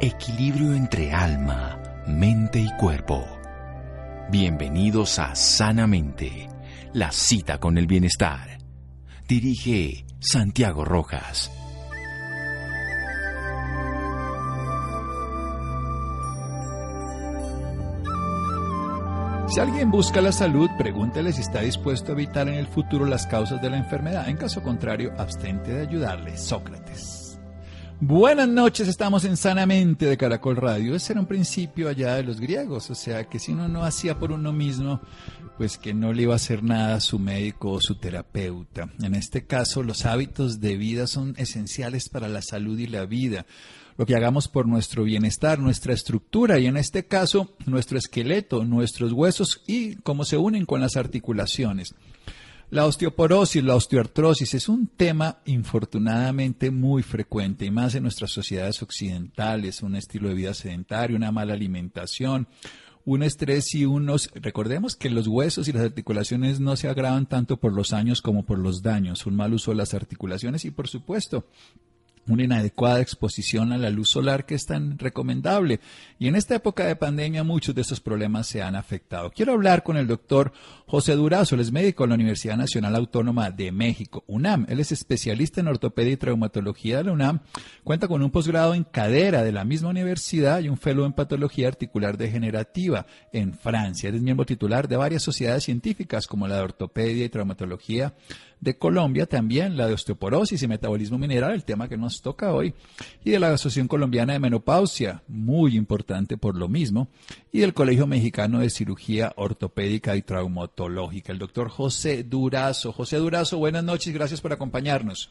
Equilibrio entre alma, mente y cuerpo. Bienvenidos a Sanamente, la cita con el bienestar. Dirige Santiago Rojas. Si alguien busca la salud, pregúntele si está dispuesto a evitar en el futuro las causas de la enfermedad. En caso contrario, abstente de ayudarle. Sócrates. Buenas noches, estamos en Sanamente de Caracol Radio. Ese era un principio allá de los griegos, o sea que si uno no hacía por uno mismo, pues que no le iba a hacer nada a su médico o su terapeuta. En este caso, los hábitos de vida son esenciales para la salud y la vida lo que hagamos por nuestro bienestar, nuestra estructura y en este caso nuestro esqueleto, nuestros huesos y cómo se unen con las articulaciones. La osteoporosis, la osteoartrosis es un tema infortunadamente muy frecuente y más en nuestras sociedades occidentales, un estilo de vida sedentario, una mala alimentación, un estrés y unos... Recordemos que los huesos y las articulaciones no se agravan tanto por los años como por los daños, un mal uso de las articulaciones y por supuesto una inadecuada exposición a la luz solar que es tan recomendable. Y en esta época de pandemia muchos de estos problemas se han afectado. Quiero hablar con el doctor José Durazo, él es médico en la Universidad Nacional Autónoma de México, UNAM. Él es especialista en ortopedia y traumatología de la UNAM, cuenta con un posgrado en cadera de la misma universidad y un fellow en patología articular degenerativa en Francia. Él es miembro titular de varias sociedades científicas como la de ortopedia y traumatología de Colombia, también la de osteoporosis y metabolismo mineral, el tema que nos toca hoy, y de la Asociación Colombiana de Menopausia, muy importante por lo mismo, y del Colegio Mexicano de Cirugía Ortopédica y Traumatológica, el doctor José Durazo. José Durazo, buenas noches, gracias por acompañarnos.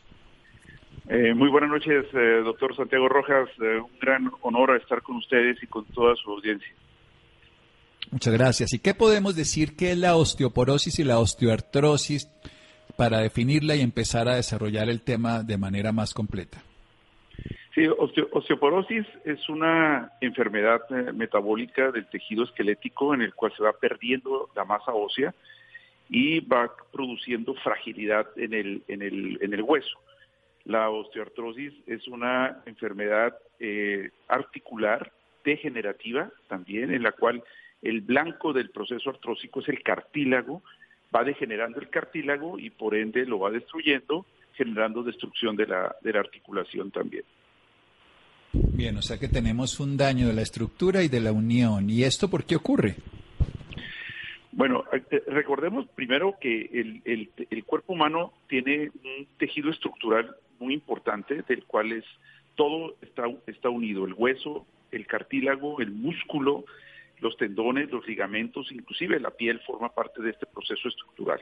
Eh, muy buenas noches, eh, doctor Santiago Rojas. Eh, un gran honor estar con ustedes y con toda su audiencia. Muchas gracias. ¿Y qué podemos decir que es la osteoporosis y la osteoartrosis? Para definirla y empezar a desarrollar el tema de manera más completa. Sí, osteoporosis es una enfermedad eh, metabólica del tejido esquelético en el cual se va perdiendo la masa ósea y va produciendo fragilidad en el, en el, en el hueso. La osteoartrosis es una enfermedad eh, articular degenerativa también, en la cual el blanco del proceso artrósico es el cartílago va degenerando el cartílago y por ende lo va destruyendo, generando destrucción de la, de la articulación también. Bien, o sea que tenemos un daño de la estructura y de la unión. ¿Y esto por qué ocurre? Bueno, eh, recordemos primero que el, el, el, cuerpo humano tiene un tejido estructural muy importante, del cual es todo está, está unido, el hueso, el cartílago, el músculo, los tendones, los ligamentos, inclusive la piel forma parte de este proceso estructural.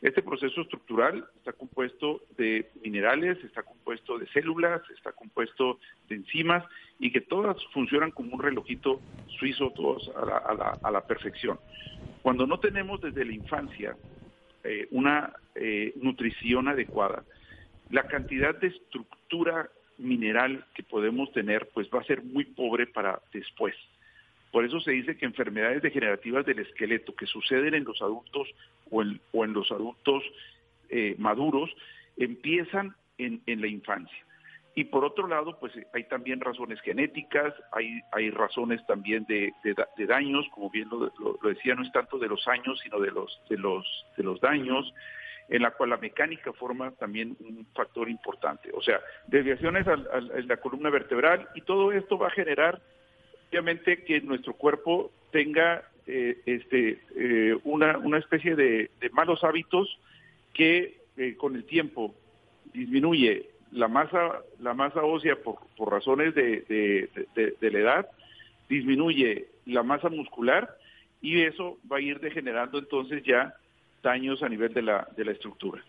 Este proceso estructural está compuesto de minerales, está compuesto de células, está compuesto de enzimas y que todas funcionan como un relojito suizo, todos a la, perfección. Cuando no tenemos desde la infancia eh, una eh, nutrición adecuada, la cantidad de estructura mineral que podemos tener pues va a ser muy pobre para después. Por eso se dice que enfermedades degenerativas del esqueleto que suceden en los adultos o en, los adultos eh, maduros empiezan en, la infancia. Y por otro lado, pues hay también razones genéticas, hay, hay razones también de, daños, como bien lo, decía, no es tanto de los años, sino de los, de los, de los daños, en la cual la mecánica forma también un factor importante. O sea, desviaciones en la columna vertebral y todo esto va a generar obviamente que nuestro cuerpo tenga eh, este, eh, una, una, especie de, malos hábitos que eh, con el tiempo disminuye la masa, la masa ósea por, por razones de, de, la edad, disminuye la masa muscular y eso va a ir degenerando entonces ya daños a nivel de la, de la estructura.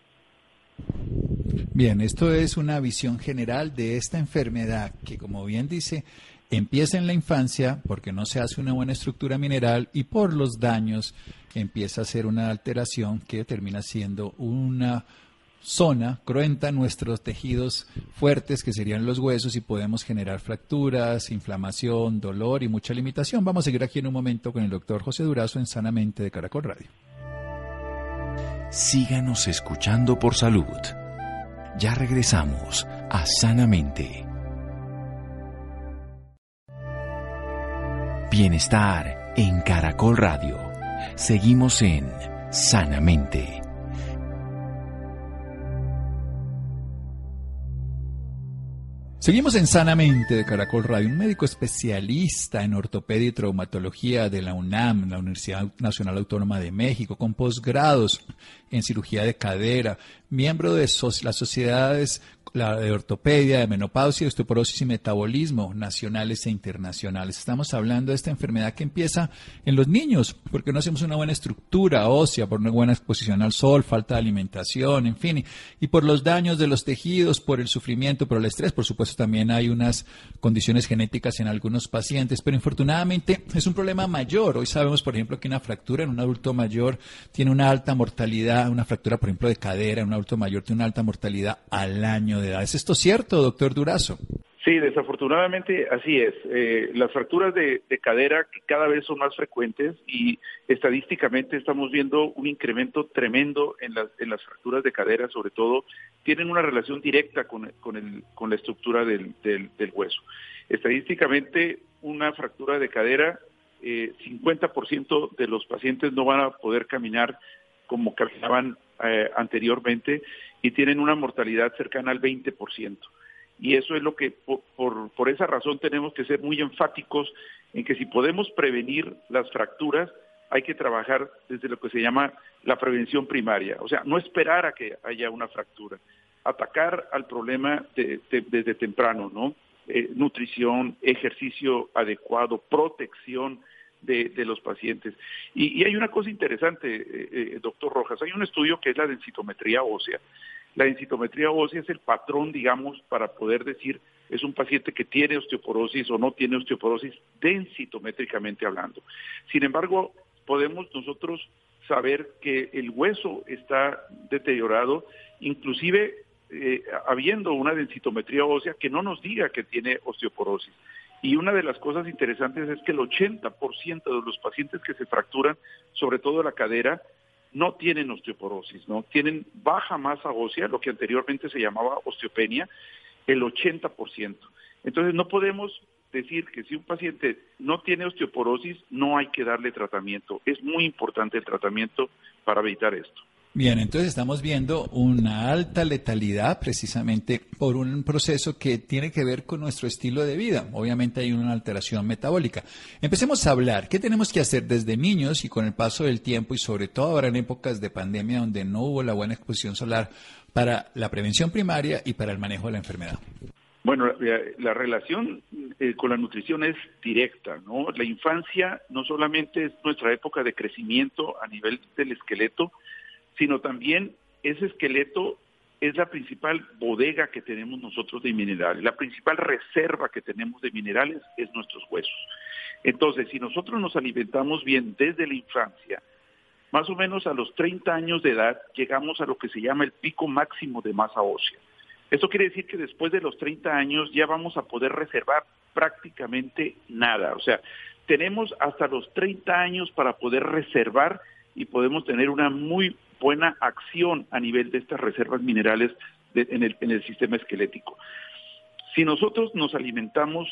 Bien, esto es una visión general de esta enfermedad que, como bien dice, empieza en la infancia porque no se hace una buena estructura mineral y por los daños empieza a ser una alteración que termina siendo una zona cruenta en nuestros tejidos fuertes que serían los huesos y podemos generar fracturas, inflamación, dolor y mucha limitación. Vamos a seguir aquí en un momento con el doctor José Durazo en Sanamente de Caracol Radio. Síganos escuchando por salud. Ya regresamos a Sanamente. Bienestar en Caracol Radio. Seguimos en Sanamente. Seguimos en Sanamente de Caracol Radio. Un médico especialista en ortopedia y traumatología de la UNAM, la Universidad Nacional Autónoma de México, con posgrados en cirugía de cadera, miembro de las sociedades la de ortopedia, de menopausia, osteoporosis y metabolismo nacionales e internacionales. Estamos hablando de esta enfermedad que empieza en los niños, porque no hacemos una buena estructura ósea, por una buena exposición al sol, falta de alimentación, en fin, y por los daños de los tejidos, por el sufrimiento, por el estrés. Por supuesto, también hay unas condiciones genéticas en algunos pacientes, pero infortunadamente es un problema mayor. Hoy sabemos, por ejemplo, que una fractura en un adulto mayor tiene una alta mortalidad, una fractura, por ejemplo, de cadera en un adulto mayor tiene una alta mortalidad al año ¿Es esto cierto, doctor Durazo? Sí, desafortunadamente así es. Eh, las fracturas de, cadera cada vez son más frecuentes y estadísticamente estamos viendo un incremento tremendo en las, en las fracturas de cadera, sobre todo, tienen una relación directa con, con, el, con la estructura del, del, hueso. Estadísticamente, una fractura de cadera, eh, 50% de los pacientes no van a poder caminar como caminaban eh, anteriormente y tienen una mortalidad cercana al 20%. Y eso es lo que, por, por, esa razón, tenemos que ser muy enfáticos en que si podemos prevenir las fracturas, hay que trabajar desde lo que se llama la prevención primaria. O sea, no esperar a que haya una fractura, atacar al problema desde temprano, ¿no? Eh, nutrición, ejercicio adecuado, protección de, los pacientes. Y, hay una cosa interesante, eh, eh, doctor Rojas, hay un estudio que es la densitometría ósea. La densitometría ósea es el patrón, digamos, para poder decir es un paciente que tiene osteoporosis o no tiene osteoporosis densitométricamente hablando. Sin embargo, podemos nosotros saber que el hueso está deteriorado, inclusive eh, habiendo una densitometría ósea que no nos diga que tiene osteoporosis. Y una de las cosas interesantes es que el 80% de los pacientes que se fracturan, sobre todo la cadera, no tienen osteoporosis, ¿no? Tienen baja masa ósea, lo que anteriormente se llamaba osteopenia, el 80%. Entonces no podemos decir que si un paciente no tiene osteoporosis, no hay que darle tratamiento. Es muy importante el tratamiento para evitar esto. Bien, entonces estamos viendo una alta letalidad precisamente por un proceso que tiene que ver con nuestro estilo de vida. Obviamente hay una alteración metabólica. Empecemos a hablar, ¿qué tenemos que hacer desde niños y con el paso del tiempo y sobre todo ahora en épocas de pandemia donde no hubo la buena exposición solar para la prevención primaria y para el manejo de la enfermedad? Bueno, la, relación eh, con la nutrición es directa, ¿no? La infancia no solamente es nuestra época de crecimiento a nivel del esqueleto, sino también ese esqueleto es la principal bodega que tenemos nosotros de minerales, la principal reserva que tenemos de minerales es nuestros huesos. Entonces, si nosotros nos alimentamos bien desde la infancia, más o menos a los 30 años de edad llegamos a lo que se llama el pico máximo de masa ósea. Esto quiere decir que después de los 30 años ya vamos a poder reservar prácticamente nada. O sea, tenemos hasta los 30 años para poder reservar y podemos tener una muy buena acción a nivel de estas reservas minerales en, el, en el sistema esquelético. Si nosotros nos alimentamos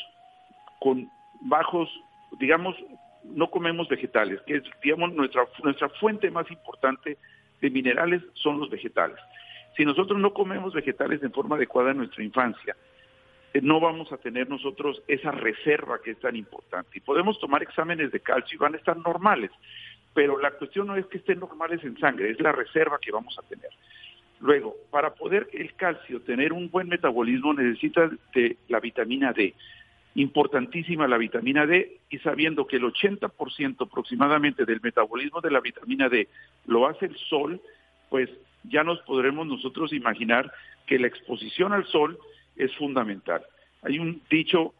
con bajos, digamos, no comemos vegetales, que es, digamos, nuestra, nuestra fuente más importante de minerales son los vegetales. Si nosotros no comemos vegetales en forma adecuada en nuestra infancia, eh, no vamos a tener nosotros esa reserva que es tan importante. Y podemos tomar exámenes de calcio y van a estar normales pero la cuestión no es que estén normales en sangre, es la reserva que vamos a tener. Luego, para poder el calcio tener un buen metabolismo necesita de la vitamina D. Importantísima la vitamina D y sabiendo que el 80% aproximadamente del metabolismo de la vitamina D lo hace el sol, pues ya nos podremos nosotros imaginar que la exposición al sol es fundamental. Hay un dicho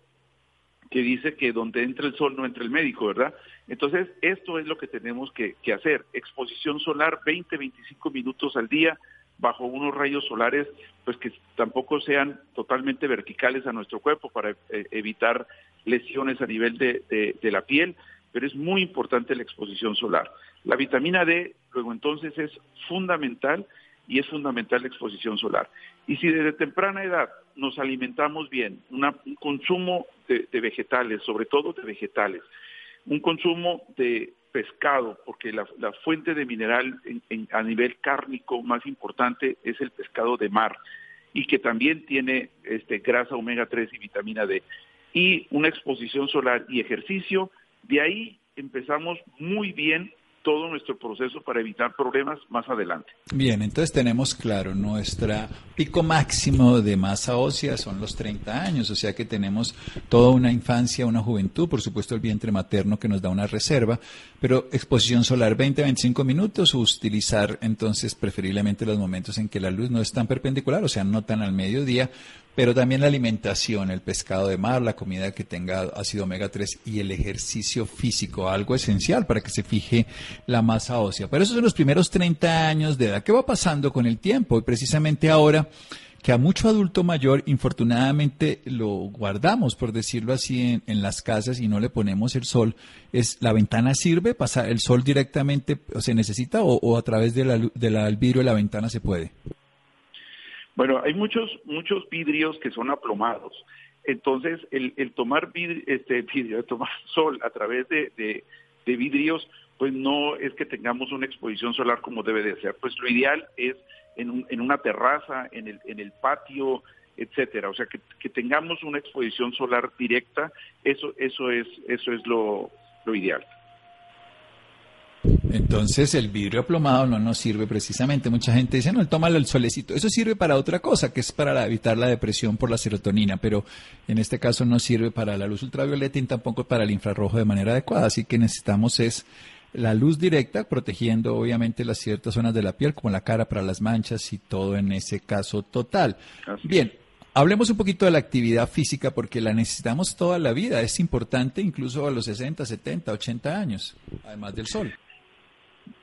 que dice que donde entra el sol no entra el médico, ¿verdad? Entonces, esto es lo que tenemos que, hacer. Exposición solar 20, 25 minutos al día bajo unos rayos solares, pues que tampoco sean totalmente verticales a nuestro cuerpo para eh, evitar lesiones a nivel de, de la piel, pero es muy importante la exposición solar. La vitamina D, luego entonces, es fundamental y es fundamental la exposición solar. Y si desde temprana edad nos alimentamos bien, un consumo de, vegetales, sobre todo de vegetales, un consumo de pescado, porque la, fuente de mineral a nivel cárnico más importante es el pescado de mar y que también tiene este, grasa omega 3 y vitamina D. Y una exposición solar y ejercicio, de ahí empezamos muy bien todo nuestro proceso para evitar problemas más adelante. Bien, entonces tenemos claro, nuestro pico máximo de masa ósea son los 30 años, o sea que tenemos toda una infancia, una juventud, por supuesto el vientre materno que nos da una reserva, pero exposición solar 20-25 minutos, utilizar entonces preferiblemente los momentos en que la luz no es tan perpendicular, o sea, no tan al mediodía, pero también la alimentación, el pescado de mar, la comida que tenga ácido omega 3 y el ejercicio físico, algo esencial para que se fije la masa ósea. Pero esos son los primeros 30 años de edad. ¿Qué va pasando con el tiempo? Y precisamente ahora que a mucho adulto mayor, infortunadamente, lo guardamos, por decirlo así, en, las casas y no le ponemos el sol, es ¿la ventana sirve? ¿Pasa el sol directamente, o se necesita, o, a través de del vidrio de la ventana se puede? Bueno, hay muchos, muchos vidrios que son aplomados. Entonces, el, tomar vidrio, este vidrio, tomar sol a través de, de, vidrios, pues no es que tengamos una exposición solar como debe de ser. Pues lo ideal es en, en una terraza, en el, en el patio, etcétera. O sea, que, que, tengamos una exposición solar directa, eso, eso es, eso es lo, lo ideal. Entonces el vidrio aplomado no nos sirve precisamente. Mucha gente dice, no, tómalo el solecito. Eso sirve para otra cosa, que es para evitar la depresión por la serotonina, pero en este caso no sirve para la luz ultravioleta y tampoco para el infrarrojo de manera adecuada. Así que necesitamos es la luz directa, protegiendo obviamente las ciertas zonas de la piel, como la cara para las manchas y todo en ese caso total. Bien, Hablemos un poquito de la actividad física porque la necesitamos toda la vida. Es importante incluso a los 60, 70, 80 años, además del sol.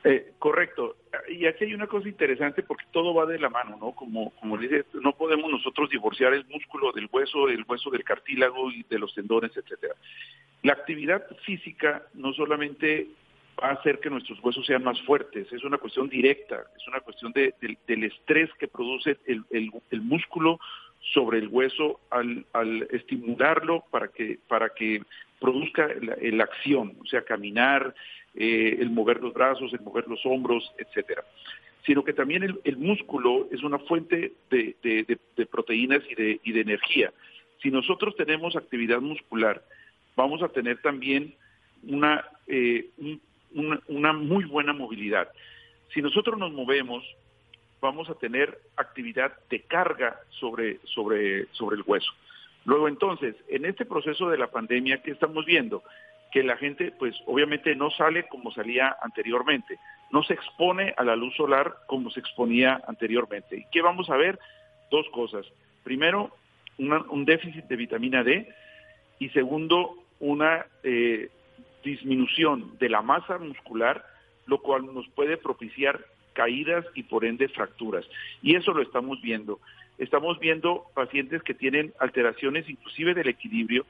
Eh, correcto. Y aquí hay una cosa interesante porque todo va de la mano, ¿no? Como, como dice, no podemos nosotros divorciar el músculo del hueso, el hueso del cartílago y de los tendones, etcétera. La actividad física no solamente va a hacer que nuestros huesos sean más fuertes, es una cuestión directa, es una cuestión de, del estrés que produce el, el, músculo sobre el hueso al, al, estimularlo para que, para que produzca la, la acción, o sea, caminar, eh, el mover los brazos, el mover los hombros, etcétera. Sino que también el, músculo es una fuente de, proteínas y de, y de energía. Si nosotros tenemos actividad muscular, vamos a tener también una, eh, una, muy buena movilidad. Si nosotros nos movemos, vamos a tener actividad de carga sobre, sobre, sobre el hueso. Luego entonces, en este proceso de la pandemia, ¿qué estamos viendo? Que la gente pues obviamente no sale como salía anteriormente, no se expone a la luz solar como se exponía anteriormente. ¿Y qué vamos a ver? Dos cosas. Primero, un déficit de vitamina D y segundo, una eh, disminución de la masa muscular, lo cual nos puede propiciar caídas y por ende fracturas. Y eso lo estamos viendo. Estamos viendo pacientes que tienen alteraciones inclusive del equilibrio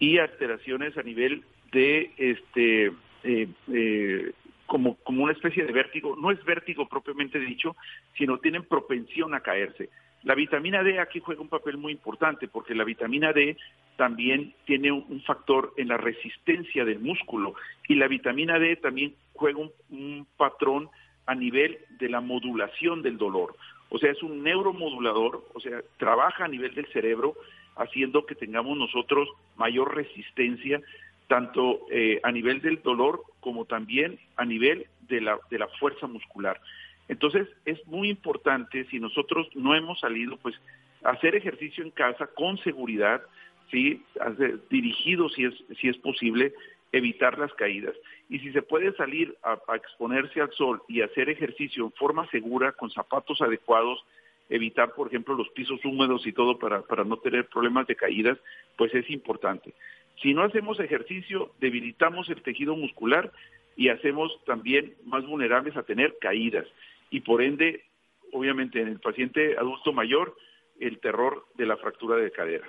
y alteraciones a nivel de este eh, eh, como, como una especie de vértigo, no es vértigo propiamente dicho, sino tienen propensión a caerse. La vitamina D aquí juega un papel muy importante porque la vitamina D también tiene un, factor en la resistencia del músculo y la vitamina D también juega un, un, patrón a nivel de la modulación del dolor. O sea, es un neuromodulador, o sea, trabaja a nivel del cerebro haciendo que tengamos nosotros mayor resistencia tanto eh, a nivel del dolor como también a nivel de la, de la fuerza muscular. Entonces es muy importante si nosotros no hemos salido, pues hacer ejercicio en casa con seguridad, sí, dirigido si es si es posible, evitar las caídas. Y si se puede salir a, a, exponerse al sol y hacer ejercicio en forma segura, con zapatos adecuados, evitar, por ejemplo, los pisos húmedos y todo para, para no tener problemas de caídas, pues es importante. Si no hacemos ejercicio, debilitamos el tejido muscular y hacemos también más vulnerables a tener caídas. Y por ende, obviamente, en el paciente adulto mayor, el terror de la fractura de cadera.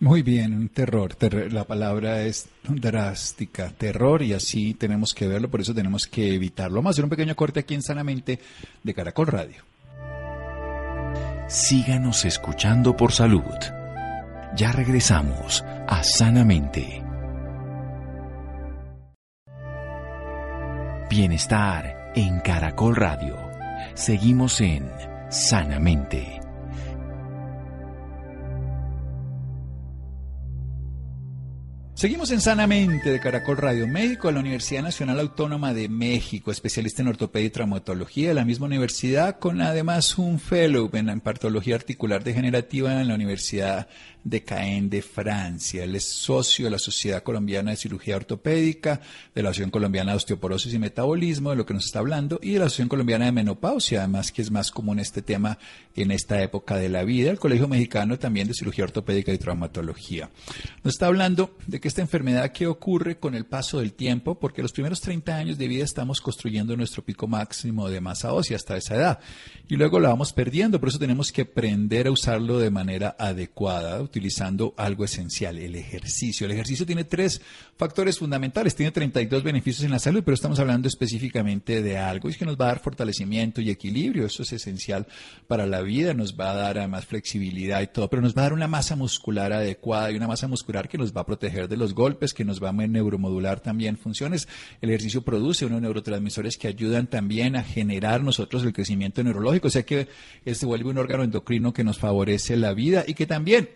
Muy bien, un terror. la palabra es drástica, terror, y así tenemos que verlo, por eso tenemos que evitarlo. Vamos a hacer un pequeño corte aquí en Sanamente de Caracol Radio. Síganos escuchando por salud. Ya regresamos a Sanamente. Bienestar en Caracol Radio. Seguimos en Sanamente. Seguimos en Sanamente de Caracol Radio, médico de la Universidad Nacional Autónoma de México, especialista en ortopedia y traumatología de la misma universidad, con además un fellow en patología articular degenerativa en la Universidad de Caen de Francia. Él es socio de la Sociedad Colombiana de Cirugía Ortopédica, de la Asociación Colombiana de Osteoporosis y Metabolismo, de lo que nos está hablando, y de la Asociación Colombiana de Menopausia, además que es más común este tema en esta época de la vida. El Colegio Mexicano también de Cirugía Ortopédica y Traumatología. Nos está hablando de que esta enfermedad que ocurre con el paso del tiempo, porque los primeros 30 años de vida estamos construyendo nuestro pico máximo de masa ósea hasta esa edad, y luego la vamos perdiendo, por eso tenemos que aprender a usarlo de manera adecuada utilizando algo esencial, el ejercicio. El ejercicio tiene tres factores fundamentales, tiene 32 beneficios en la salud, pero estamos hablando específicamente de algo y es que nos va a dar fortalecimiento y equilibrio, eso es esencial para la vida, nos va a dar más flexibilidad y todo, pero nos va a dar una masa muscular adecuada y una masa muscular que nos va a proteger de los golpes, que nos va a neuromodular también funciones. El ejercicio produce unos neurotransmisores que ayudan también a generar nosotros el crecimiento neurológico, o sea que se vuelve un órgano endocrino que nos favorece la vida y que también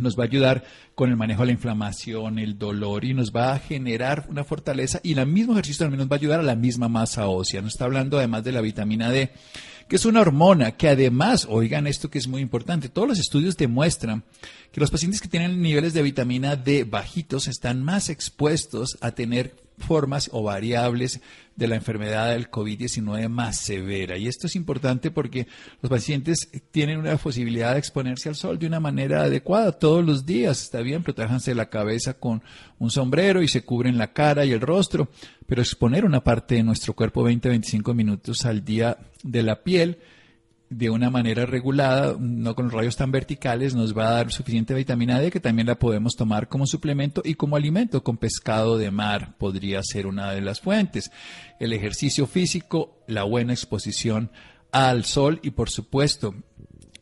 nos va a ayudar con el manejo de la inflamación, el dolor y nos va a generar una fortaleza y el mismo ejercicio también nos va a ayudar a la misma masa ósea. Nos está hablando además de la vitamina D, que es una hormona que además, oigan esto que es muy importante, todos los estudios demuestran que los pacientes que tienen niveles de vitamina D bajitos están más expuestos a tener formas o variables de la enfermedad del COVID-19 más severa. Y esto es importante porque los pacientes tienen una posibilidad de exponerse al sol de una manera adecuada todos los días. Está bien, protéjanse la cabeza con un sombrero y se cubren la cara y el rostro, pero exponer una parte de nuestro cuerpo 20-25 minutos al día de la piel de una manera regulada, no con los rayos tan verticales, nos va a dar suficiente vitamina D que también la podemos tomar como suplemento y como alimento con pescado de mar podría ser una de las fuentes. El ejercicio físico, la buena exposición al sol y por supuesto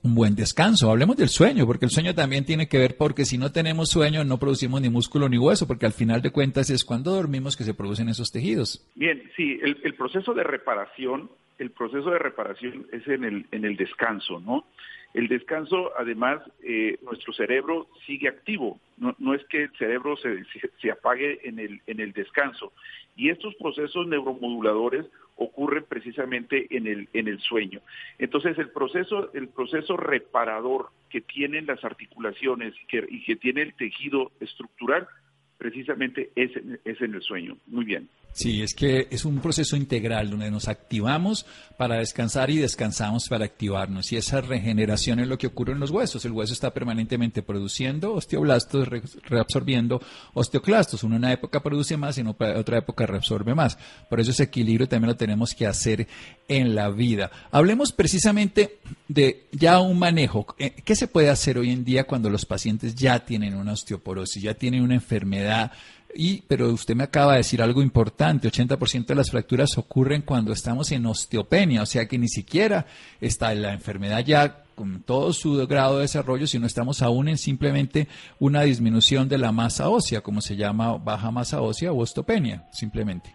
un buen descanso. Hablemos del sueño, porque el sueño también tiene que ver porque si no tenemos sueño no producimos ni músculo ni hueso, porque al final de cuentas es cuando dormimos que se producen esos tejidos. Bien, sí, el, el proceso de reparación el proceso de reparación es en el, en el descanso, ¿no? El descanso, además, eh, nuestro cerebro sigue activo, no, no es que el cerebro se, se, apague en el, en el descanso. Y estos procesos neuromoduladores ocurren precisamente en el, en el sueño. Entonces, el proceso, el proceso reparador que tienen las articulaciones y que, y que tiene el tejido estructural, precisamente es, es en el sueño. Muy bien. Sí, es que es un proceso integral donde nos activamos para descansar y descansamos para activarnos. Y esa regeneración es lo que ocurre en los huesos. El hueso está permanentemente produciendo osteoblastos, reabsorbiendo osteoclastos. Una época produce más y en otra época reabsorbe más. Por eso ese equilibrio también lo tenemos que hacer en la vida. Hablemos precisamente de ya un manejo. Eh, ¿Qué se puede hacer hoy en día cuando los pacientes ya tienen una osteoporosis, ya tienen una enfermedad? Y, pero usted me acaba de decir algo importante, 80% de las fracturas ocurren cuando estamos en osteopenia, o sea que ni siquiera está la enfermedad ya con todo su grado de desarrollo, sino estamos aún en simplemente una disminución de la masa ósea, como se llama baja masa ósea o osteopenia, simplemente.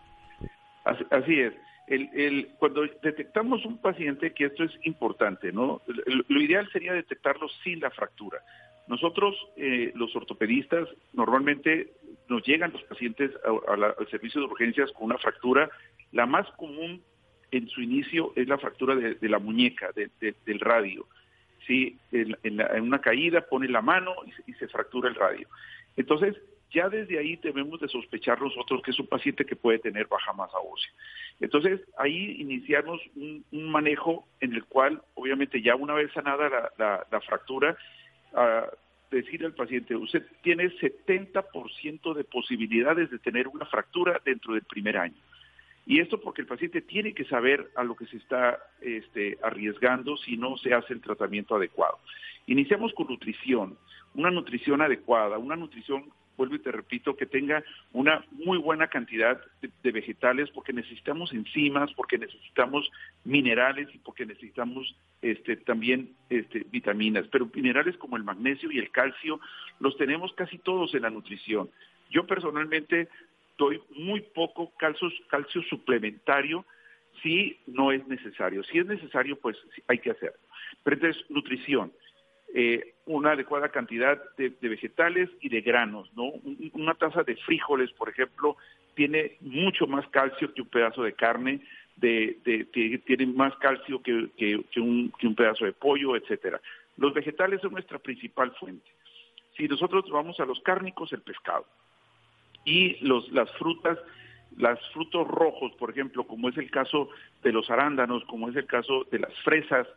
Así, es. El, cuando detectamos un paciente, que esto es importante, ¿no? Lo ideal sería detectarlo sin la fractura. Nosotros, eh, los ortopedistas, normalmente nos llegan los pacientes al servicio de urgencias con una fractura. La más común en su inicio es la fractura de, la muñeca, del radio. ¿sí? En, una caída pone la mano y, se fractura el radio. Entonces, ya desde ahí debemos de sospechar nosotros que es un paciente que puede tener baja masa ósea. Entonces, ahí iniciamos un, manejo en el cual, obviamente, ya una vez sanada la, fractura, uh, decir al paciente, usted tiene 70% de posibilidades de tener una fractura dentro del primer año. Y esto porque el paciente tiene que saber a lo que se está este, arriesgando si no se hace el tratamiento adecuado. Iniciamos con nutrición, una nutrición adecuada, una nutrición vuelvo y te repito, que tenga una muy buena cantidad de, vegetales porque necesitamos enzimas, porque necesitamos minerales y porque necesitamos este, también este, vitaminas. Pero minerales como el magnesio y el calcio los tenemos casi todos en la nutrición. Yo personalmente doy muy poco calcio, calcio suplementario si no es necesario. Si es necesario, pues hay que hacerlo. Pero entonces, nutrición. Eh, una adecuada cantidad de, vegetales y de granos, ¿no? Una taza de frijoles, por ejemplo, tiene mucho más calcio que un pedazo de carne, de, tiene más calcio que, un, que un pedazo de pollo, etcétera. Los vegetales son nuestra principal fuente. Si nosotros vamos a los cárnicos, el pescado. Y los, las frutas, los frutos rojos, por ejemplo, como es el caso de los arándanos, como es el caso de las fresas,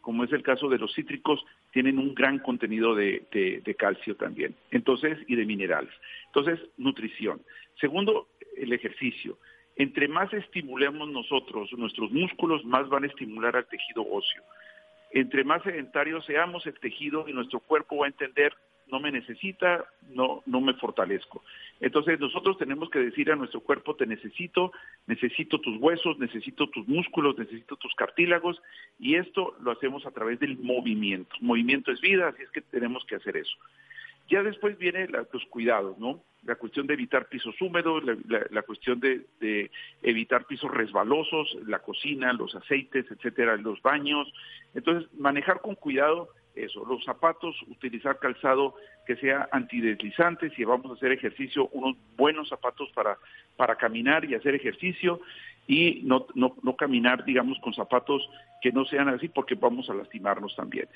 como es el caso de los cítricos, tienen un gran contenido de, de, calcio también, entonces, y de minerales. Entonces, nutrición. Segundo, el ejercicio. Entre más estimulemos nosotros nuestros músculos, más van a estimular al tejido óseo. Entre más sedentarios seamos, el tejido y nuestro cuerpo va a entender no me necesita, no, no me fortalezco. Entonces nosotros tenemos que decir a nuestro cuerpo, te necesito, necesito tus huesos, necesito tus músculos, necesito tus cartílagos, y esto lo hacemos a través del movimiento. Movimiento es vida, así es que tenemos que hacer eso. Ya después viene los cuidados, ¿no? La cuestión de evitar pisos húmedos, la, cuestión de, de, evitar pisos resbalosos, la cocina, los aceites, etcétera, los baños. Entonces, manejar con cuidado eso, los zapatos, utilizar calzado que sea antideslizante, si vamos a hacer ejercicio, unos buenos zapatos para, para caminar y hacer ejercicio y no, no, no caminar, digamos, con zapatos que no sean así porque vamos a lastimarnos también.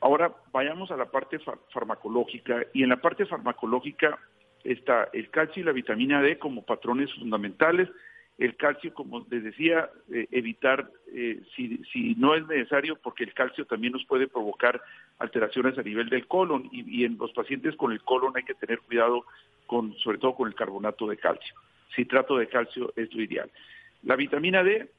Ahora vayamos a la parte farmacológica y en la parte farmacológica está el calcio y la vitamina D como patrones fundamentales el calcio, como les decía, eh, evitar eh, si, si, no es necesario, porque el calcio también nos puede provocar alteraciones a nivel del colon y, en los pacientes con el colon hay que tener cuidado con, sobre todo con el carbonato de calcio. Citrato de calcio es lo ideal. La vitamina D,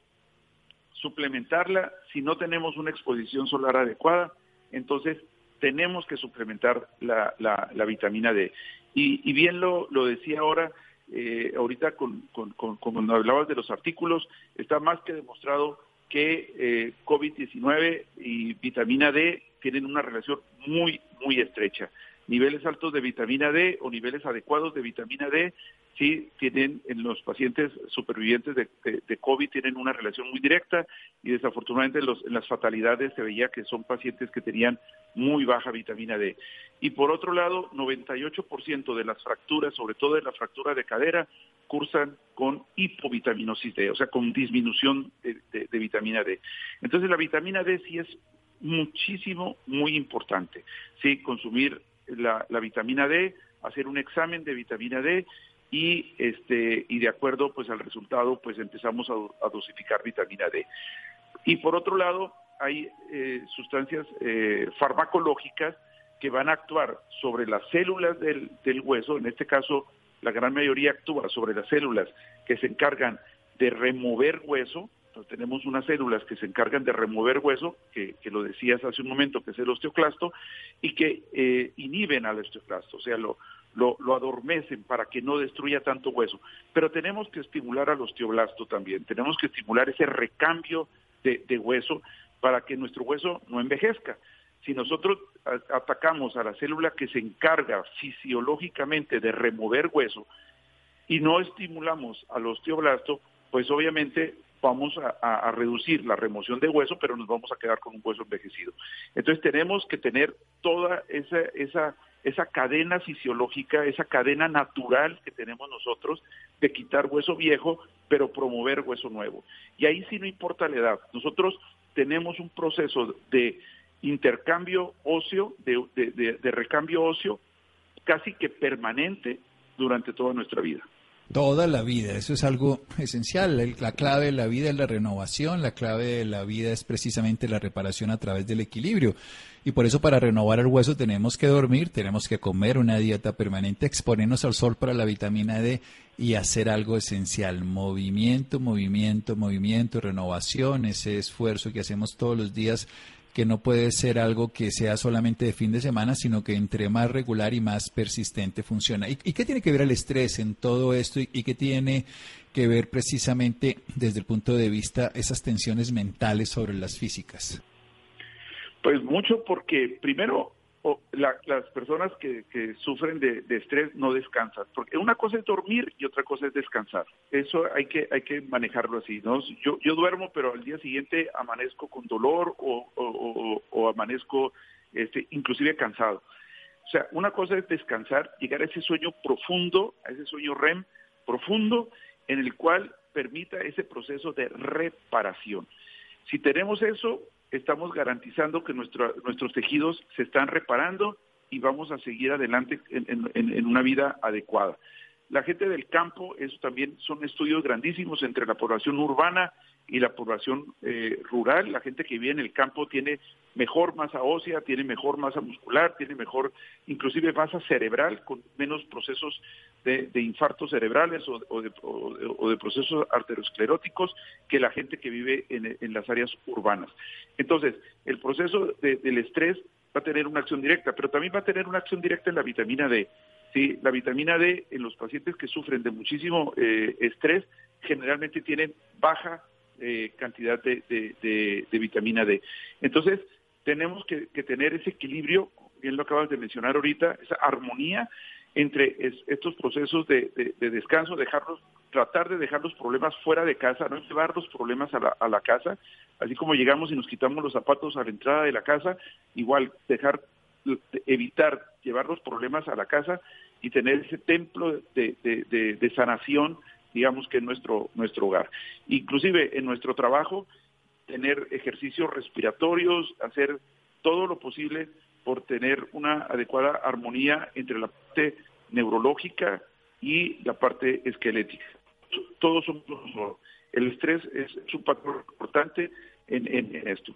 suplementarla si no tenemos una exposición solar adecuada, entonces tenemos que suplementar la, la, vitamina D. Y, y bien lo, lo decía ahora, eh, ahorita con, con, cuando hablabas de los artículos, está más que demostrado que eh, COVID-19 y vitamina D tienen una relación muy, muy estrecha. Niveles altos de vitamina D o niveles adecuados de vitamina D sí tienen en los pacientes supervivientes de, de, COVID tienen una relación muy directa y desafortunadamente en las fatalidades se veía que son pacientes que tenían muy baja vitamina D. Y por otro lado, 98% de las fracturas, sobre todo de la fractura de cadera, cursan con hipovitaminosis D, o sea, con disminución de, vitamina D. Entonces la vitamina D sí es muchísimo, muy importante. Sí, consumir la vitamina D, hacer un examen de vitamina D y este y de acuerdo pues al resultado pues empezamos a, dosificar vitamina D. Y por otro lado hay eh, sustancias eh, farmacológicas que van a actuar sobre las células del, del hueso, en este caso la gran mayoría actúa sobre las células que se encargan de remover hueso, tenemos unas células que se encargan de remover hueso, que, que, lo decías hace un momento, que es el osteoclasto, y que eh, inhiben al osteoclasto, o sea, lo, lo, adormecen para que no destruya tanto hueso. Pero tenemos que estimular al osteoblasto también, tenemos que estimular ese recambio de, hueso para que nuestro hueso no envejezca. Si nosotros atacamos a la célula que se encarga fisiológicamente de remover hueso y no estimulamos al osteoblasto, pues obviamente vamos a, reducir la remoción de hueso, pero nos vamos a quedar con un hueso envejecido. Entonces tenemos que tener toda esa, esa esa cadena fisiológica, esa cadena natural que tenemos nosotros de quitar hueso viejo, pero promover hueso nuevo. Y ahí sí no importa la edad. Nosotros tenemos un proceso de intercambio óseo, de, recambio óseo, casi que permanente durante toda nuestra vida. Toda la vida, eso es algo esencial. La clave de la vida es la renovación, la clave de la vida es precisamente la reparación a través del equilibrio. Y por eso para renovar el hueso tenemos que dormir, tenemos que comer una dieta permanente, exponernos al sol para la vitamina D y hacer algo esencial, movimiento, movimiento, movimiento, renovación, ese esfuerzo que hacemos todos los días que no puede ser algo que sea solamente de fin de semana, sino que entre más regular y más persistente funciona. ¿Y, qué tiene que ver el estrés en todo esto y, qué tiene que ver precisamente desde el punto de vista esas tensiones mentales sobre las físicas? Pues mucho porque primero o las personas que, sufren de, estrés no descansan, porque una cosa es dormir y otra cosa es descansar. Eso hay que hay que manejarlo así, ¿no? Yo yo duermo, pero al día siguiente amanezco con dolor o, o, amanezco este, inclusive cansado. O sea, una cosa es descansar, llegar a ese sueño profundo, a ese sueño REM profundo, en el cual permita ese proceso de reparación. Si tenemos eso, estamos garantizando que nuestros tejidos se están reparando y vamos a seguir adelante en, una vida adecuada. La gente del campo, eso también son estudios grandísimos entre la población urbana y la población eh, rural. La gente que vive en el campo tiene mejor masa ósea, tiene mejor masa muscular, tiene mejor, inclusive masa cerebral, con menos procesos de, infartos cerebrales o, de, procesos arterioscleróticos que la gente que vive en, las áreas urbanas. Entonces, el proceso del estrés va a tener una acción directa, pero también va a tener una acción directa en la vitamina D. Sí, la vitamina D en los pacientes que sufren de muchísimo eh, estrés generalmente tienen baja eh, cantidad de, vitamina D. Entonces, tenemos que, tener ese equilibrio, bien lo acabas de mencionar ahorita, esa armonía entre estos procesos de, descanso, dejarlos, tratar de dejar los problemas fuera de casa, no llevar los problemas a la, a la casa, así como llegamos y nos quitamos los zapatos a la entrada de la casa, igual dejar evitar llevar los problemas a la casa y tener ese templo de, de sanación digamos que nuestro, nuestro hogar. Inclusive en nuestro trabajo, tener ejercicios respiratorios, hacer todo lo posible por tener una adecuada armonía entre la parte neurológica y la parte esquelética. Todos somos El estrés es, un patrón importante en esto.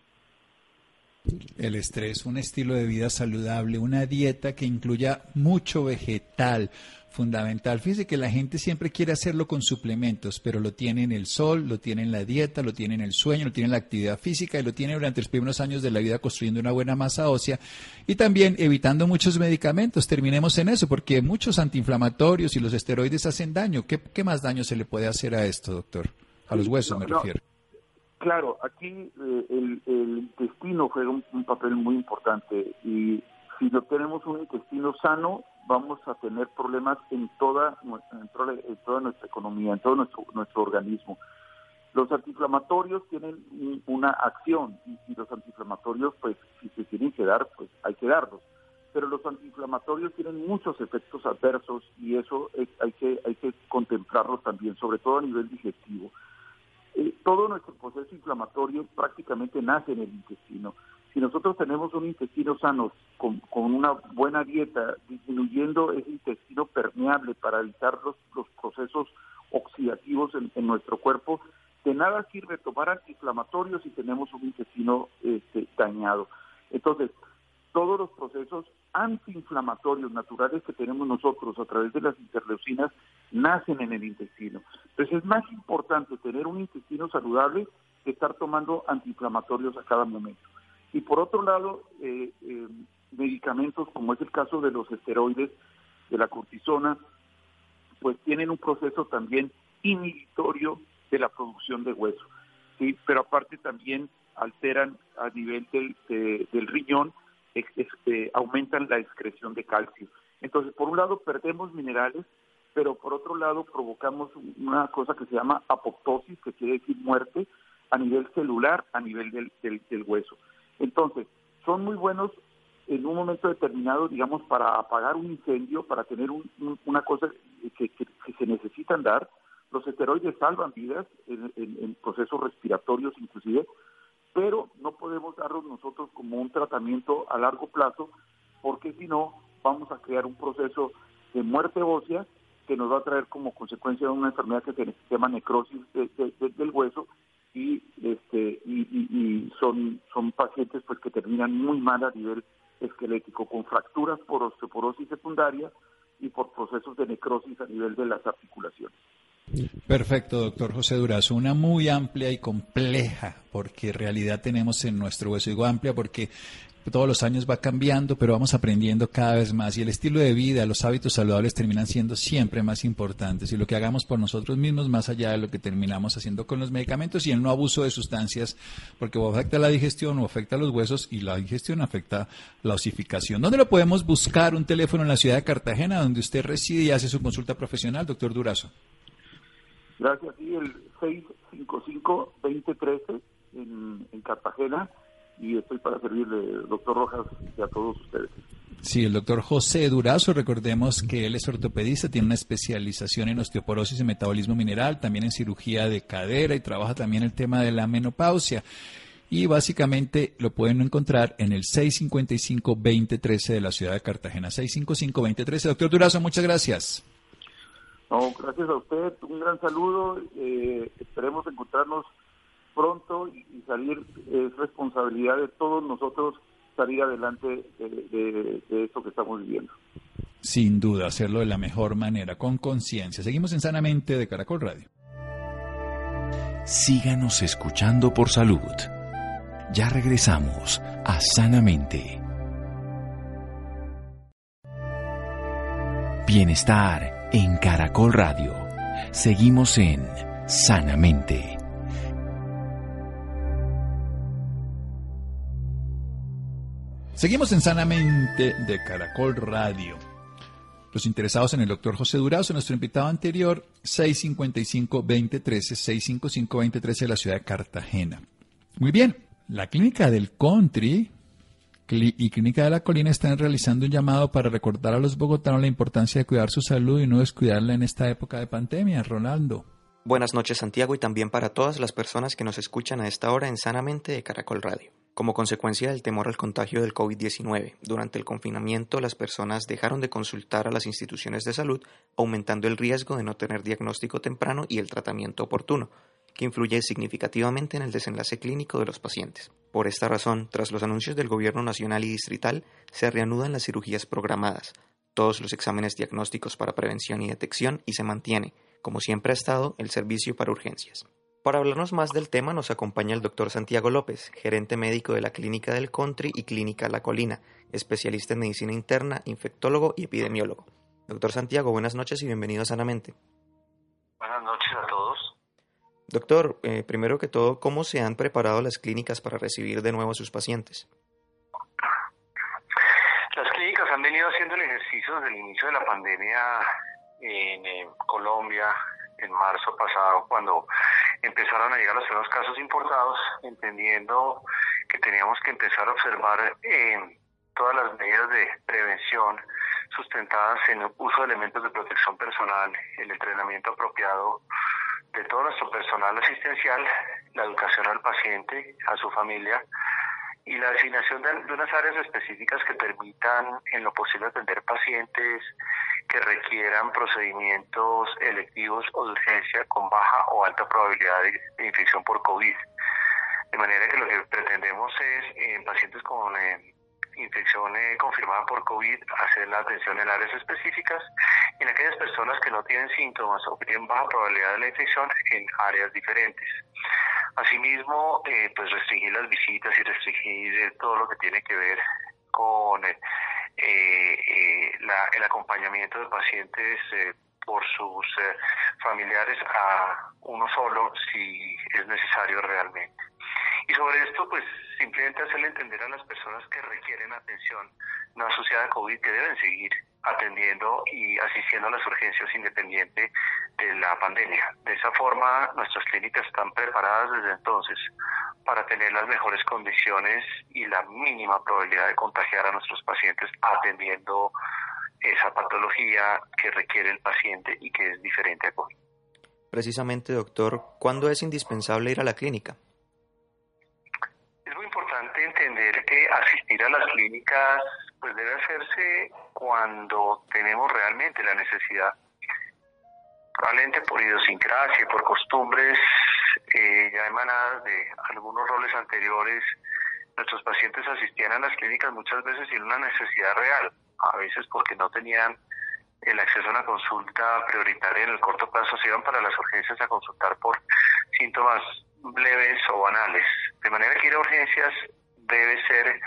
El estrés, un estilo de vida saludable, una dieta que incluya mucho vegetal, fundamental. Fíjese que la gente siempre quiere hacerlo con suplementos, pero lo tiene en el sol, lo tiene en la dieta, lo tiene en el sueño, lo tiene en la actividad física y lo tiene durante los primeros años de la vida construyendo una buena masa ósea y también evitando muchos medicamentos. Terminemos en eso, porque muchos antiinflamatorios y los esteroides hacen daño. ¿Qué, más daño se le puede hacer a esto, doctor? A los huesos me refiero. Claro, aquí eh, el, intestino juega un, papel muy importante y si no tenemos un intestino sano, vamos a tener problemas en toda, en nuestra economía, en todo nuestro, nuestro organismo. Los antiinflamatorios tienen una acción y, los antiinflamatorios, pues, si se tienen que dar, pues hay que darlos. Pero los antiinflamatorios tienen muchos efectos adversos y eso hay que hay que contemplarlos también, sobre todo a nivel digestivo. Eh, todo nuestro proceso inflamatorio prácticamente nace en el intestino. Si nosotros tenemos un intestino sano con, una buena dieta, disminuyendo ese intestino permeable para evitar los, procesos oxidativos en, nuestro cuerpo, de nada sirve tomar antiinflamatorios si tenemos un intestino este, dañado. Entonces, todos los procesos antiinflamatorios naturales que tenemos nosotros a través de las interleucinas nacen en el intestino. Entonces es más importante tener un intestino saludable que estar tomando antiinflamatorios a cada momento. Y por otro lado, eh, eh, medicamentos como es el caso de los esteroides, de la cortisona, pues tienen un proceso también inhibitorio de la producción de hueso. ¿sí? Pero aparte también alteran a nivel del, del riñón este, aumentan la excreción de calcio. Entonces, por un lado perdemos minerales, pero por otro lado provocamos una cosa que se llama apoptosis, que quiere decir muerte a nivel celular, a nivel del, del, hueso. Entonces, son muy buenos en un momento determinado, digamos, para apagar un incendio, para tener una cosa que, se necesitan dar. Los esteroides salvan vidas en procesos respiratorios inclusive, pero no podemos darlos nosotros como un tratamiento a largo plazo, porque si no, vamos a crear un proceso de muerte ósea que nos va a traer como consecuencia una enfermedad que se llama necrosis del hueso y este y, son son pacientes pues que terminan muy mal a nivel esquelético con fracturas por osteoporosis secundaria y por procesos de necrosis a nivel de las articulaciones. Perfecto, doctor José Durazo. Una muy amplia y compleja, porque en realidad tenemos en nuestro hueso, digo amplia porque todos los años va cambiando, pero vamos aprendiendo cada vez más y el estilo de vida, los hábitos saludables terminan siendo siempre más importantes y lo que hagamos por nosotros mismos más allá de lo que terminamos haciendo con los medicamentos y el no abuso de sustancias, porque o afecta la digestión o afecta los huesos y la digestión afecta la osificación. ¿Dónde lo podemos buscar? Un teléfono en la ciudad de Cartagena, donde usted reside y hace su consulta profesional, doctor Durazo. Gracias, sí, el 655-2013 en, en Cartagena y estoy para servirle, doctor Rojas, y a todos ustedes. Sí, el doctor José Durazo, recordemos que él es ortopedista, tiene una especialización en osteoporosis y metabolismo mineral, también en cirugía de cadera y trabaja también el tema de la menopausia. Y básicamente lo pueden encontrar en el 655-2013 de la ciudad de Cartagena. 655-2013. Doctor Durazo, muchas gracias. No, gracias a usted, un gran saludo. Eh, esperemos encontrarnos pronto y salir, es responsabilidad de todos nosotros salir adelante de, esto que estamos viviendo. Sin duda, hacerlo de la mejor manera, con conciencia. Seguimos en Sanamente de Caracol Radio. Síganos escuchando por salud. Ya regresamos a Sanamente. Bienestar en Caracol Radio. Seguimos en Sanamente. Seguimos en Sanamente de Caracol Radio. Los interesados en el doctor José Durazo, nuestro invitado anterior, 655-2013, 655-2013 de la ciudad de Cartagena. Muy bien, la clínica del Country y Clínica de la Colina están realizando un llamado para recordar a los bogotanos la importancia de cuidar su salud y no descuidarla en esta época de pandemia. Ronaldo. Buenas noches Santiago y también para todas las personas que nos escuchan a esta hora en Sanamente de Caracol Radio. Como consecuencia del temor al contagio del COVID-19, durante el confinamiento las personas dejaron de consultar a las instituciones de salud, aumentando el riesgo de no tener diagnóstico temprano y el tratamiento oportuno, que influye significativamente en el desenlace clínico de los pacientes. Por esta razón, tras los anuncios del Gobierno nacional y distrital, se reanudan las cirugías programadas, todos los exámenes diagnósticos para prevención y detección y se mantiene, como siempre ha estado, el servicio para urgencias. Para hablarnos más del tema nos acompaña el doctor Santiago López, gerente médico de la Clínica del Country y Clínica La Colina, especialista en medicina interna, infectólogo y epidemiólogo. Doctor Santiago, buenas noches y bienvenido Sanamente. Buenas noches a todos. Doctor, eh, primero que todo, ¿cómo se han preparado las clínicas para recibir de nuevo a sus pacientes? Las clínicas han venido haciendo el ejercicio desde el inicio de la pandemia en eh, Colombia, en marzo pasado, cuando empezaron a llegar los primeros casos importados, entendiendo que teníamos que empezar a observar todas las medidas de prevención sustentadas en el uso de elementos de protección personal, el entrenamiento apropiado de todo nuestro personal asistencial, la educación al paciente, a su familia y la designación de, unas áreas específicas que permitan en lo posible atender pacientes que requieran procedimientos electivos o de urgencia con baja o alta probabilidad de, infección por COVID. De manera que lo que pretendemos es en pacientes con eh, infección eh, confirmada por COVID hacer la atención en áreas específicas y en aquellas personas que no tienen síntomas o tienen baja probabilidad de la infección en áreas diferentes. Asimismo, eh, pues restringir las visitas y restringir todo lo que tiene que ver con eh, eh, el acompañamiento de pacientes eh, por sus familiares a uno solo si es necesario realmente. Y sobre esto, pues simplemente hacerle entender a las personas que requieren atención no asociada a COVID que deben seguir atendiendo y asistiendo a las urgencias independiente de la pandemia. De esa forma, nuestras clínicas están preparadas desde entonces para tener las mejores condiciones y la mínima probabilidad de contagiar a nuestros pacientes atendiendo esa patología que requiere el paciente y que es diferente a COVID. Precisamente, doctor, ¿cuándo es indispensable ir a la clínica? Es muy importante entender que asistir a las clínicas pues debe hacerse cuando tenemos realmente la necesidad. Probablemente por idiosincrasia, por costumbres eh, ya emanadas de algunos roles anteriores, nuestros pacientes asistían a las clínicas muchas veces sin una necesidad real, a veces porque no tenían el acceso a una consulta prioritaria en el corto plazo, se iban para las urgencias a consultar por síntomas leves o banales. De manera que ir a urgencias debe ser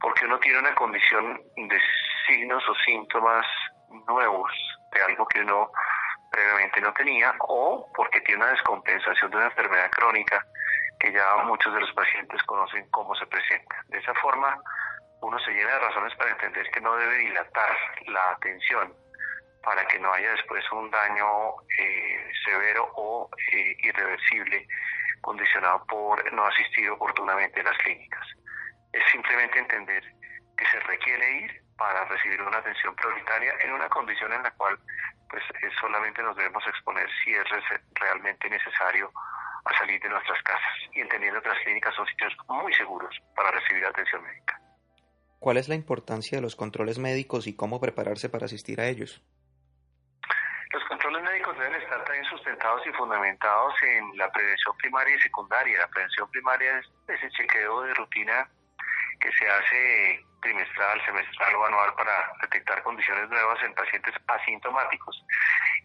porque uno tiene una condición de signos o síntomas nuevos de algo que uno previamente no tenía o porque tiene una descompensación de una enfermedad crónica que ya muchos de los pacientes conocen cómo se presenta. De esa forma, uno se llena de razones para entender que no debe dilatar la atención para que no haya después un daño eh, severo o eh, irreversible condicionado por no asistir oportunamente a las clínicas. Es simplemente entender que se requiere ir para recibir una atención prioritaria en una condición en la cual pues eh, solamente nos debemos exponer si es realmente necesario a salir de nuestras casas y entendiendo que las clínicas son sitios muy seguros para recibir atención médica. ¿Cuál es la importancia de los controles médicos y cómo prepararse para asistir a ellos? Los controles médicos deben estar también sustentados y fundamentados en la prevención primaria y secundaria. La prevención primaria es ese chequeo de rutina que se hace trimestral, semestral o anual para detectar condiciones nuevas en pacientes asintomáticos.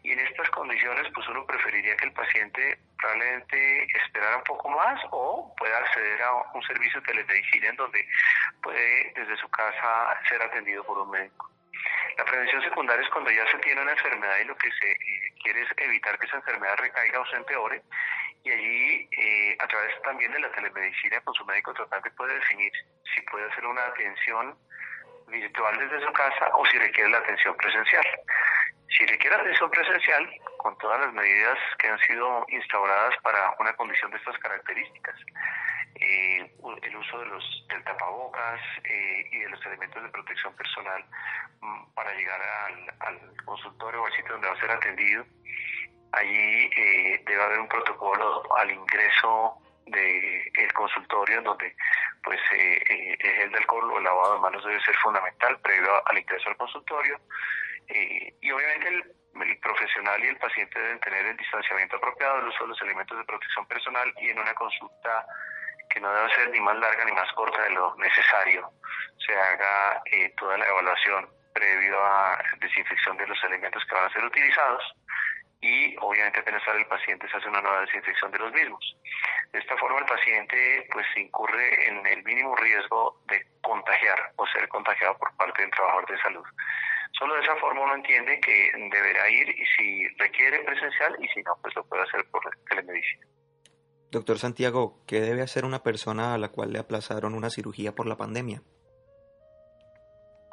Y en estas condiciones, pues uno preferiría que el paciente probablemente esperara un poco más o pueda acceder a un servicio de telemedicina en donde puede desde su casa ser atendido por un médico. La prevención secundaria es cuando ya se tiene una enfermedad y lo que se eh, quiere es evitar que esa enfermedad recaiga o se empeore y allí eh, a través también de la telemedicina con su médico tratante puede definir si puede hacer una atención virtual desde su casa o si requiere la atención presencial. Si requiere atención presencial, con todas las medidas que han sido instauradas para una condición de estas características, eh, el uso de los, del tapabocas eh, y de los elementos de protección personal mm, para llegar al, al consultorio o al sitio donde va a ser atendido, Allí eh, debe haber un protocolo al ingreso del el consultorio en donde pues eh, eh, el gel de alcohol o el lavado de manos debe ser fundamental previo al ingreso al consultorio eh, y obviamente el, profesional y el paciente deben tener el distanciamiento apropiado, el uso de los elementos de protección personal y en una consulta que no debe ser ni más larga ni más corta de lo necesario se haga toda la evaluación previo a desinfección de los elementos que van a ser utilizados y obviamente apenas sale el paciente se hace una nueva desinfección de los mismos. De esta forma el paciente pues incurre en el mínimo riesgo de contagiar o ser contagiado por parte del trabajador de salud. Solo de esa forma uno entiende que deberá ir y si requiere presencial y si no pues lo puede hacer por telemedicina. Doctor Santiago, ¿qué debe hacer una persona a la cual le aplazaron una cirugía por la pandemia?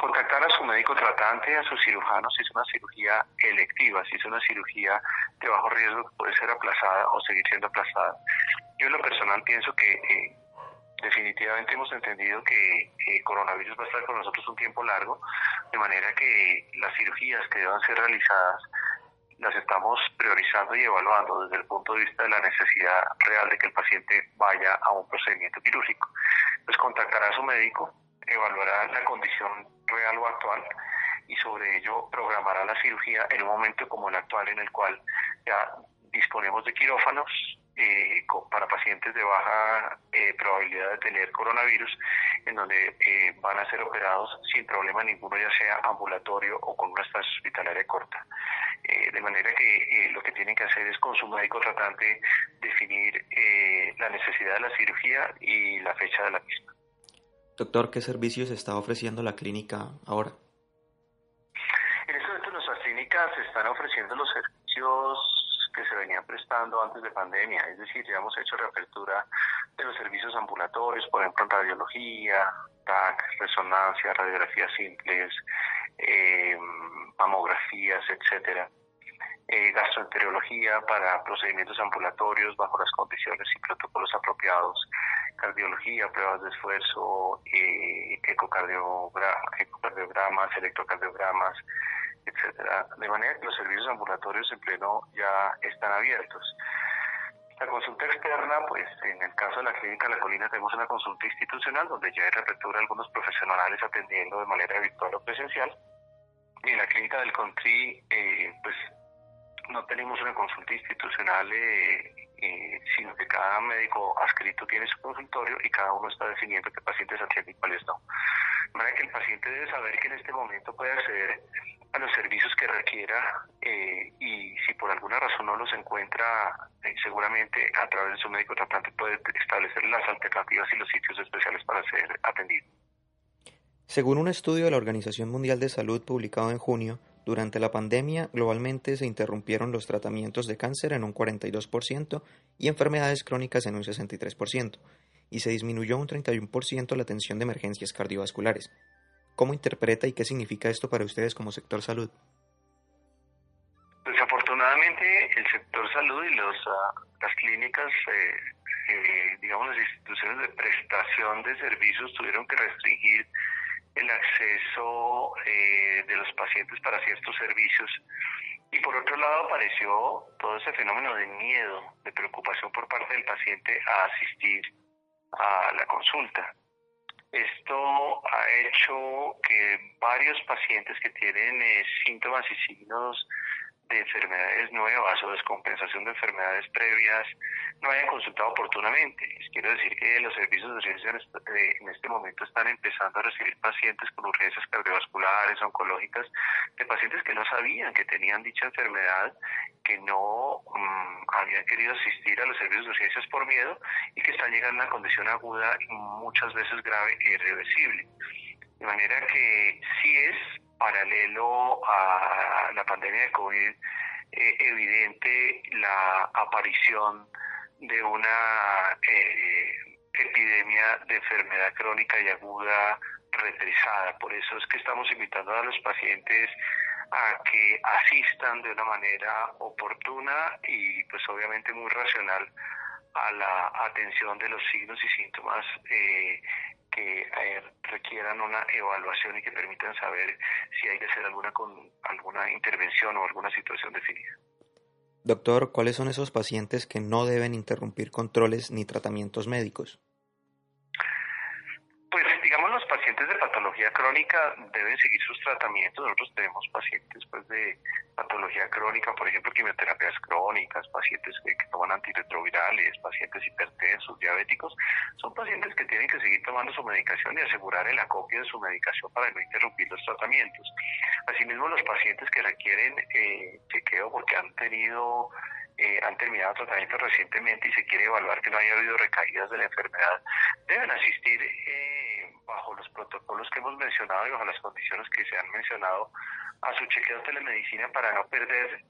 contactar a su médico tratante, a su cirujano si es una cirugía electiva, si es una cirugía de bajo riesgo puede ser aplazada o seguir siendo aplazada. Yo en lo personal pienso que eh, definitivamente hemos entendido que el coronavirus va a estar con nosotros un tiempo largo, de manera que las cirugías que deban ser realizadas las estamos priorizando y evaluando desde el punto de vista de la necesidad real de que el paciente vaya a un procedimiento quirúrgico. Pues contactará a su médico, evaluará la condición real o actual y sobre ello programará la cirugía en un momento como el actual en el cual ya disponemos de quirófanos eh, para pacientes de baja eh, probabilidad de tener coronavirus, en donde eh, van a ser operados sin problema ninguno, ya sea ambulatorio o con una estancia hospitalaria corta. de manera que lo que tienen que hacer es con su médico tratante definir la necesidad de la cirugía y la fecha de la misma. Doctor, ¿qué servicios está ofreciendo la clínica ahora? En este momento nuestras clínicas están ofreciendo los servicios que se venían prestando antes de pandemia, es decir, ya hemos hecho reapertura de los servicios ambulatorios, por ejemplo, radiología, TAC, resonancia, radiografías simples, eh, mamografías, etcétera. Eh, gastroenterología para procedimientos ambulatorios bajo las condiciones y protocolos apropiados cardiología, pruebas de esfuerzo, eh, ecocardiogramas, electrocardiogramas, etcétera. De manera que los servicios ambulatorios en pleno ya están abiertos. La consulta externa, pues en el caso de la clínica La Colina tenemos una consulta institucional donde ya hay reapertura algunos profesionales atendiendo de manera virtual o presencial. Y en la clínica del Country, eh, pues no tenemos una consulta institucional eh, eh, sino que cada médico adscrito tiene su consultorio y cada uno está definiendo qué pacientes atiende y cuáles no. De manera que el paciente debe saber que en este momento puede acceder a los servicios que requiera eh, y si por alguna razón no los encuentra, eh, seguramente a través de su médico tratante puede establecer las alternativas y los sitios especiales para ser atendido. Según un estudio de la Organización Mundial de Salud publicado en junio, durante la pandemia globalmente se interrumpieron los tratamientos de cáncer en un 42% y enfermedades crónicas en un 63%, y se disminuyó un 31% la atención de emergencias cardiovasculares. ¿Cómo interpreta y qué significa esto para ustedes como sector salud? Desafortunadamente, el sector salud y los, ah, las clínicas, eh, eh, digamos, las instituciones de prestación de servicios tuvieron que restringir el acceso eh, de los pacientes para ciertos servicios. Y por otro lado apareció todo ese fenómeno de miedo, de preocupación por parte del paciente a asistir a la consulta. Esto ha hecho que varios pacientes que tienen eh, síntomas y signos de enfermedades nuevas o descompensación de enfermedades previas no hayan consultado oportunamente. Quiero decir que los servicios de urgencia en este momento están empezando a recibir pacientes con urgencias cardiovasculares, oncológicas, de pacientes que no sabían que tenían dicha enfermedad, que no mm, habían querido asistir a los servicios de urgencias por miedo y que están llegando a una condición aguda y muchas veces grave e irreversible. De manera que sí es paralelo a la pandemia de COVID eh, evidente la aparición de una eh, epidemia de enfermedad crónica y aguda retrizada. Por eso es que estamos invitando a los pacientes a que asistan de una manera oportuna y pues obviamente muy racional a la atención de los signos y síntomas eh, que requieran una evaluación y que permitan saber si hay que hacer alguna, con, alguna intervención o alguna situación definida. Doctor, ¿cuáles son esos pacientes que no deben interrumpir controles ni tratamientos médicos? Los pacientes de patología crónica deben seguir sus tratamientos. Nosotros tenemos pacientes pues, de patología crónica, por ejemplo, quimioterapias crónicas, pacientes que, toman antirretrovirales, pacientes hipertensos, diabéticos. Son pacientes que tienen que seguir tomando su medicación y asegurar el acopio de su medicación para no interrumpir los tratamientos. Asimismo, los pacientes que requieren eh, chequeo porque han tenido eh, han terminado tratamiento recientemente y se quiere evaluar que no haya habido recaídas de la enfermedad, deben asistir eh, bajo los protocolos que hemos mencionado y bajo las condiciones que se han mencionado a su chequeo de telemedicina para no perder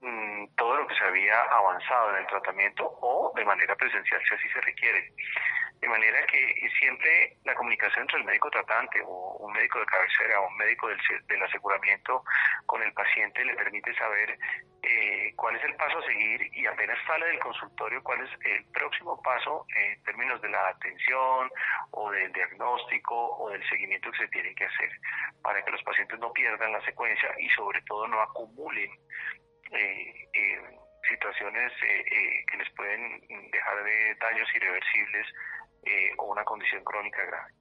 mm, todo lo que se había avanzado en el tratamiento o de manera presencial si así se requiere. De manera que siempre la comunicación entre el médico tratante o un médico de cabecera o un médico del, del aseguramiento con el paciente le permite saber eh, cuál es el paso a seguir y apenas sale del consultorio cuál es el próximo paso en términos de la atención o del diagnóstico o del seguimiento que se tiene que hacer para que los pacientes no pierdan la secuencia y sobre todo no acumulen situaciones que les pueden dejar de daños irreversibles eh, o una condición crónica grave.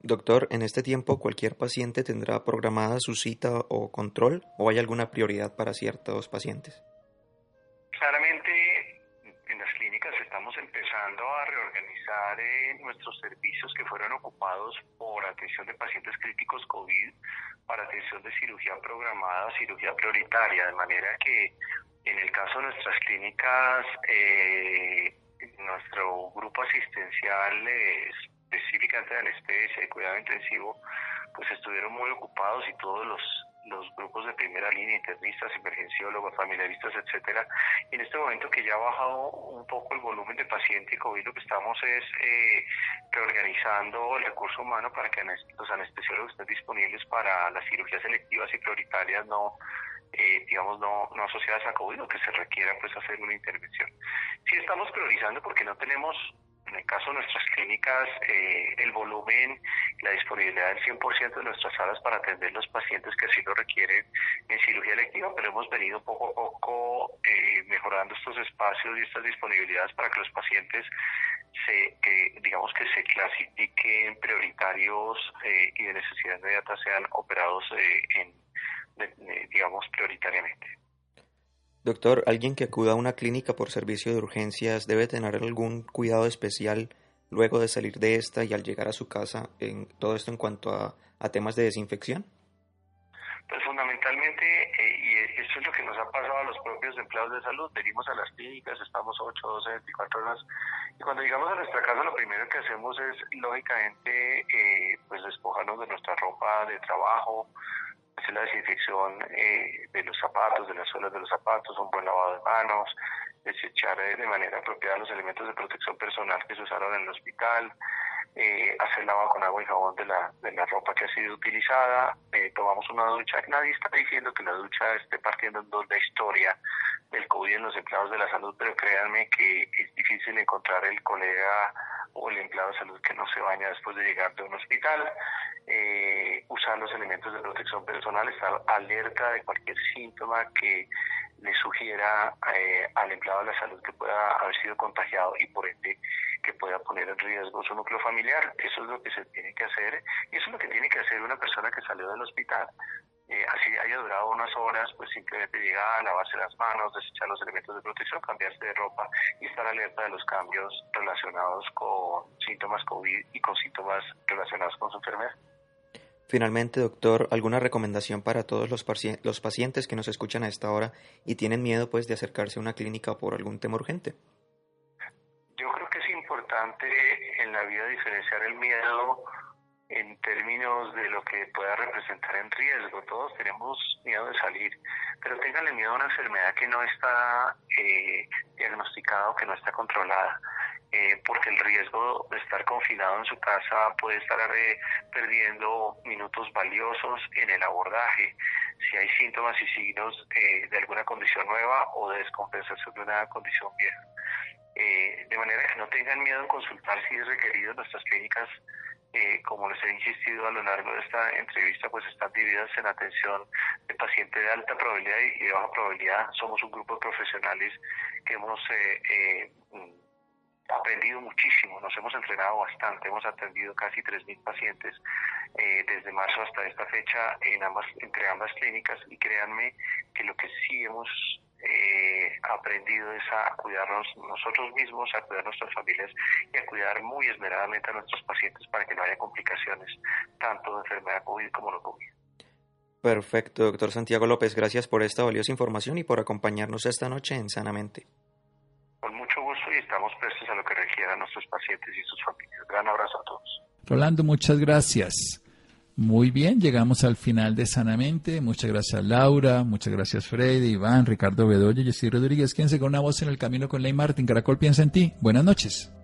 Doctor, en este tiempo cualquier paciente tendrá programada su cita o control o hay alguna prioridad para ciertos pacientes? Reorganizar eh, nuestros servicios que fueron ocupados por atención de pacientes críticos COVID para atención de cirugía programada, cirugía prioritaria, de manera que en el caso de nuestras clínicas eh, nuestro grupo asistencial específicamente de anestesia y cuidado intensivo, pues estuvieron muy ocupados y todos los, grupos de primera línea, internistas, emergenciólogos, familiaristas, etcétera. Y en este momento que ya ha bajado un poco el volumen de paciente y COVID, lo que estamos es eh, reorganizando el recurso humano para que los anestesiólogos estén disponibles para las cirugías selectivas y prioritarias no eh, digamos, no, no asociadas a COVID o que se requiera pues hacer una intervención. Sí estamos priorizando porque no tenemos, en el caso de nuestras clínicas, eh, el volumen, la disponibilidad del 100% de nuestras salas para atender los pacientes que así lo requieren en cirugía electiva, pero hemos venido poco a poco eh, mejorando estos espacios y estas disponibilidades para que los pacientes se, digamos que se clasifiquen prioritarios y de necesidad inmediata sean operados en digamos, prioritariamente. Doctor, ¿alguien que acuda a una clínica por servicio de urgencias debe tener algún cuidado especial luego de salir de esta y al llegar a su casa en todo esto en cuanto a, temas de desinfección? Pues fundamentalmente, eh, y esto es lo que nos ha pasado a los propios empleados de salud, venimos a las clínicas, estamos 8, 12, 24 horas, y cuando llegamos a nuestra casa lo primero que hacemos es, lógicamente, eh, pues despojarnos de nuestra ropa de trabajo, la desinfección eh, de los zapatos, de las suelas de los zapatos, un buen lavado de manos, desechar de manera apropiada los elementos de protección personal que se usaron en el hospital, eh, hacer lavado con agua y jabón de la, de la ropa que ha sido utilizada, eh, tomamos una ducha. Nadie está diciendo que la ducha esté partiendo en dos la historia del COVID en los empleados de la salud, pero créanme que es difícil encontrar el colega o el empleado de salud que no se baña después de llegar de un hospital. Eh, usar los elementos de protección personal, estar alerta de cualquier síntoma que le sugiera eh, al empleado de la salud que pueda haber sido contagiado y por ende que pueda poner en riesgo su núcleo familiar. Eso es lo que se tiene que hacer y eso es lo que tiene que hacer una persona que salió del hospital. Eh, así haya durado unas horas, pues simplemente llegar, lavarse las manos, desechar los elementos de protección, cambiarse de ropa y estar alerta de los cambios relacionados con síntomas COVID y con síntomas relacionados con su enfermedad. Finalmente, doctor, ¿alguna recomendación para todos los, los pacientes que nos escuchan a esta hora y tienen miedo pues de acercarse a una clínica por algún tema urgente? Yo creo que es importante en la vida diferenciar el miedo en términos de lo que pueda representar en riesgo. Todos tenemos miedo de salir, pero tenganle miedo a una enfermedad que no está eh, diagnosticada o que no está controlada. Eh, porque el riesgo de estar confinado en su casa puede estar eh, perdiendo minutos valiosos en el abordaje, si hay síntomas y signos eh, de alguna condición nueva o de descompensación de una condición vieja. de manera que no tengan miedo en consultar si es requerido. Nuestras clínicas, como les he insistido a lo largo de esta entrevista, pues están divididas en atención de pacientes de alta probabilidad y de baja probabilidad. Somos un grupo de profesionales que hemos aprendido muchísimo, nos hemos entrenado bastante, hemos atendido casi 3.000 pacientes eh, desde marzo hasta esta fecha en ambas, entre ambas clínicas y créanme que lo que sí hemos eh, aprendido es a cuidarnos nosotros mismos, a cuidar nuestras familias y a cuidar muy esmeradamente a nuestros pacientes para que no haya complicaciones tanto de enfermedad COVID como no COVID. Perfecto, doctor Santiago López, gracias por esta valiosa información y por acompañarnos esta noche en Sanamente estamos a lo que requieran nuestros pacientes y sus familias. Gran abrazo a todos. Rolando, muchas gracias. Muy bien, llegamos al final de Sanamente. Muchas gracias Laura, muchas gracias Freddy, Iván, Ricardo Bedoya, Jessy Rodríguez. Quédense con una voz en el camino con Ley Martin. Caracol piensa en ti. Buenas noches.